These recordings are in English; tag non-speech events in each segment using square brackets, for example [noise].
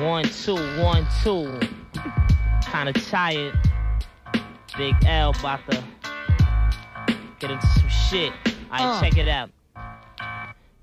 One, two, one, two. Kinda tired. Big L about to get into some shit. Alright, Uh. check it out.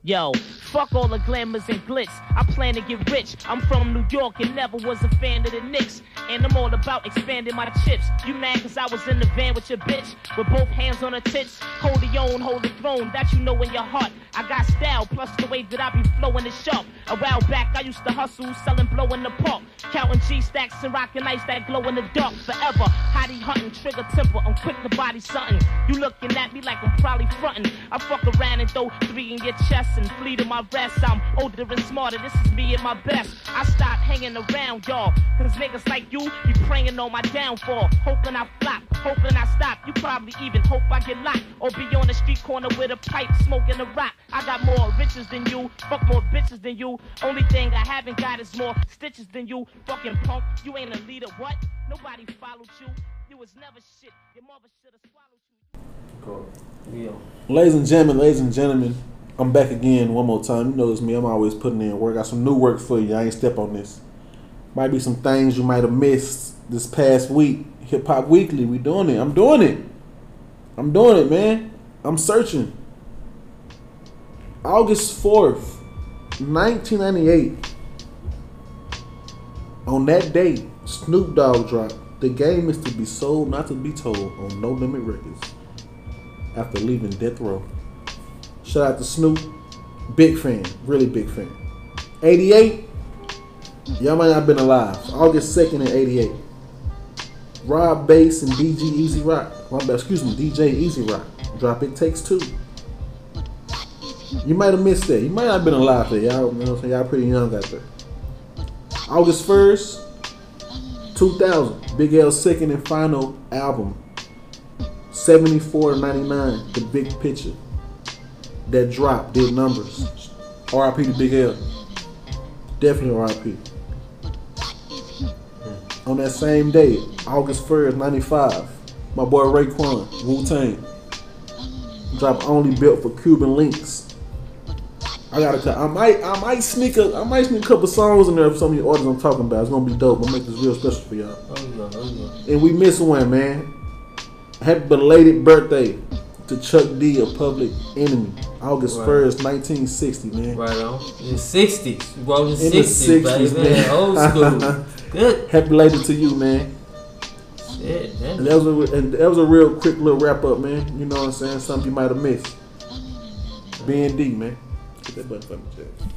Yo, fuck all the glamours and glitz. I plan to get rich. I'm from New York and never was a fan of the Knicks. And I'm all about expanding my chips. You mad cause I was in the van with your bitch? With both hands on her tits. The own, hold the throne. That you know in your heart. I got style, plus the way that I be flowing is sharp. A while back, I used to hustle, selling blow in the park. Counting G stacks and rocking ice that glow in the dark forever. Hottie hunting, trigger temper, I'm quick to body something. You looking at me like I'm probably fronting. I fuck around and throw three in your chest and flee to my rest. I'm older and smarter, this is me at my best. I stop hanging around y'all, cause niggas like you be praying on my downfall. Hoping I flop, hoping I stop. You probably even hope I get locked or be on the street corner with a pipe smoking a rock. I got more riches than you, fuck more bitches than you. Only thing I haven't got is more stitches than you. Fucking punk, you ain't a leader, what? Nobody followed you. You was never shit. Your mother should have swallowed you. Yeah. Ladies and gentlemen, ladies and gentlemen, I'm back again one more time. You know it's me. I'm always putting in work. I got some new work for you. I ain't step on this. Might be some things you might have missed this past week. Hip Hop Weekly, we doing it. I'm doing it. I'm doing it, man. I'm searching. August 4th, 1998. On that date, Snoop Dogg dropped The Game is to be sold, not to be told on No Limit Records after leaving Death Row. Shout out to Snoop. Big fan. Really big fan. 88. Y'all might not have been alive. August 2nd in 88. Rob Base and DG E-Z Rock. Excuse me, DJ E-Z Rock. Drop It Takes Two. You might have missed that. You might not have been alive there. Y'all, you know what I'm saying? Y'all pretty young out there. August 1st, 2000. Big L's second and final album. 74 to 99. The Big Picture. That dropped did numbers. RIP to Big L. Definitely RIP. On that same day, August 1st, 95, my boy Raekwon, Wu Tang, dropped Only Built for Cuban Linx. I gotta cut. I might, I might sneak a, I might sneak a couple songs in there of some of the artists I'm talking about. It's gonna be dope. I'm gonna make this real special for y'all. Oh yeah, oh yeah. And we miss one, man. Happy belated birthday to Chuck D, a public enemy. August Right. 1st, 1960, man. Right on. In the sixties. You in the In the sixties, man. Old school. [laughs] Good. Happy belated to you, man. Shit, And that was a, and that was a real quick little wrap up, man. You know what I'm saying? Something you might have missed. B and D, man. Hit that button for me, Chad.